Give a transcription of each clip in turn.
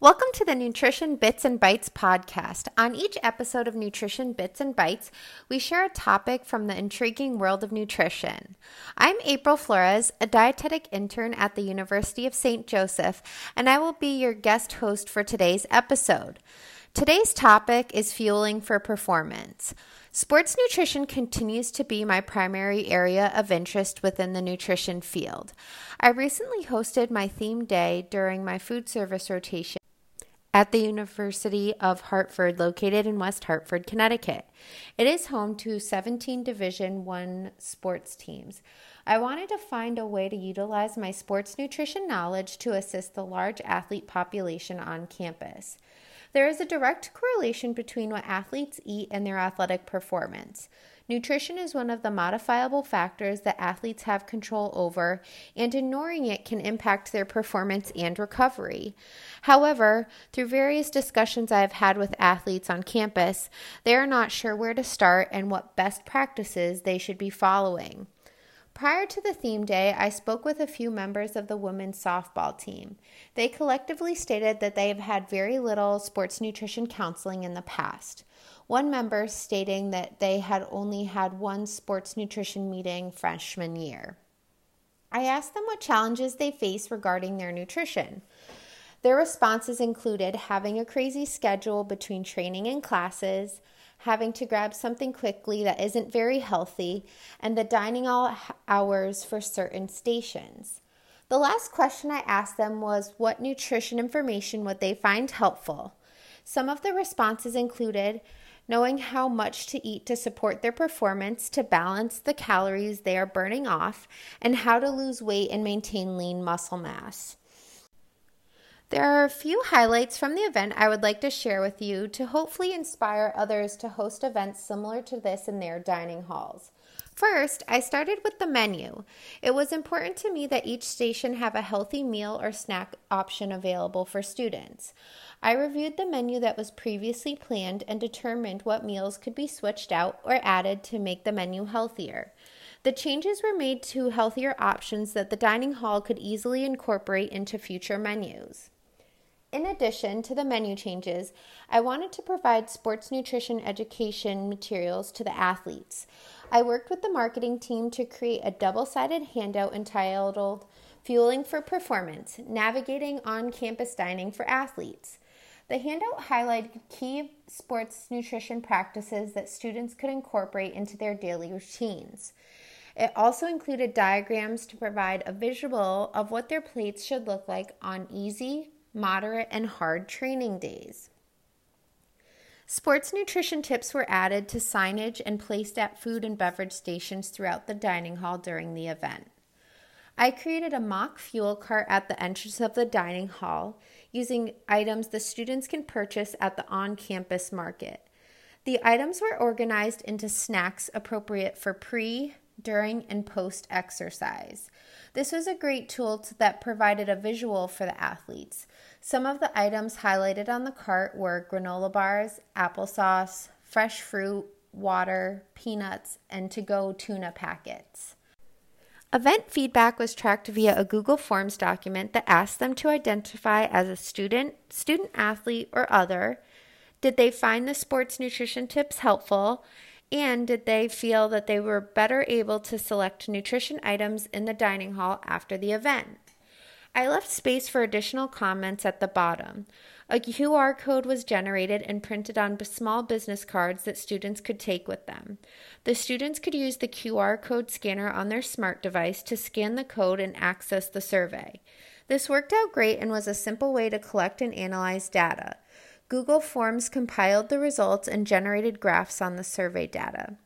Welcome to the Nutrition Bits and Bites podcast. On each episode of Nutrition Bits and Bites, we share a topic from the intriguing world of nutrition. I'm April Flores, a dietetic intern at the University of St. Joseph, and I will be your guest host for today's episode. Today's topic is fueling for performance. Sports nutrition continues to be my primary area of interest within the nutrition field. I recently hosted my theme day during my food service rotation at the University of Hartford located in West Hartford, Connecticut. It is home to 17 Division 1 sports teams. I wanted to find a way to utilize my sports nutrition knowledge to assist the large athlete population on campus. There is a direct correlation between what athletes eat and their athletic performance. Nutrition is one of the modifiable factors that athletes have control over, and ignoring it can impact their performance and recovery. However, through various discussions I have had with athletes on campus, they are not sure where to start and what best practices they should be following. Prior to the theme day, I spoke with a few members of the women's softball team. They collectively stated that they have had very little sports nutrition counseling in the past one member stating that they had only had one sports nutrition meeting freshman year. I asked them what challenges they face regarding their nutrition. Their responses included having a crazy schedule between training and classes, having to grab something quickly that isn't very healthy, and the dining all hours for certain stations. The last question I asked them was what nutrition information would they find helpful? Some of the responses included knowing how much to eat to support their performance to balance the calories they are burning off, and how to lose weight and maintain lean muscle mass. There are a few highlights from the event I would like to share with you to hopefully inspire others to host events similar to this in their dining halls. First, I started with the menu. It was important to me that each station have a healthy meal or snack option available for students. I reviewed the menu that was previously planned and determined what meals could be switched out or added to make the menu healthier. The changes were made to healthier options that the dining hall could easily incorporate into future menus. In addition to the menu changes, I wanted to provide sports nutrition education materials to the athletes. I worked with the marketing team to create a double sided handout entitled Fueling for Performance Navigating on Campus Dining for Athletes. The handout highlighted key sports nutrition practices that students could incorporate into their daily routines. It also included diagrams to provide a visual of what their plates should look like on easy, moderate, and hard training days. Sports nutrition tips were added to signage and placed at food and beverage stations throughout the dining hall during the event. I created a mock fuel cart at the entrance of the dining hall using items the students can purchase at the on campus market. The items were organized into snacks appropriate for pre, during, and post exercise. This was a great tool that provided a visual for the athletes. Some of the items highlighted on the cart were granola bars, applesauce, fresh fruit, water, peanuts, and to go tuna packets. Event feedback was tracked via a Google Forms document that asked them to identify as a student, student athlete, or other. Did they find the sports nutrition tips helpful? And did they feel that they were better able to select nutrition items in the dining hall after the event? I left space for additional comments at the bottom. A QR code was generated and printed on small business cards that students could take with them. The students could use the QR code scanner on their smart device to scan the code and access the survey. This worked out great and was a simple way to collect and analyze data. Google Forms compiled the results and generated graphs on the survey data.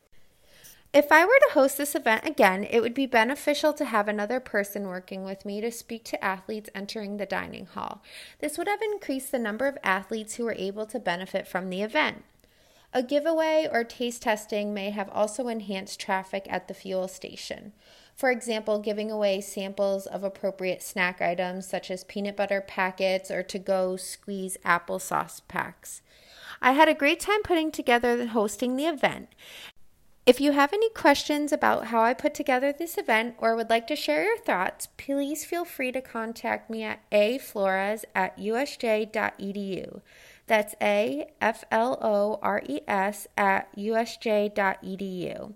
If I were to host this event again, it would be beneficial to have another person working with me to speak to athletes entering the dining hall. This would have increased the number of athletes who were able to benefit from the event. A giveaway or taste testing may have also enhanced traffic at the fuel station. For example, giving away samples of appropriate snack items such as peanut butter packets or to go squeeze applesauce packs. I had a great time putting together and hosting the event, If you have any questions about how I put together this event or would like to share your thoughts, please feel free to contact me at aflores at usj.edu. That's A F L O R E S at usj.edu.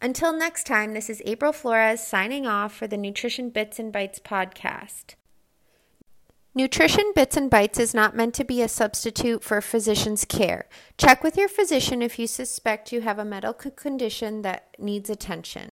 Until next time, this is April Flores signing off for the Nutrition Bits and Bites podcast. Nutrition Bits and Bites is not meant to be a substitute for physician's care. Check with your physician if you suspect you have a medical condition that needs attention.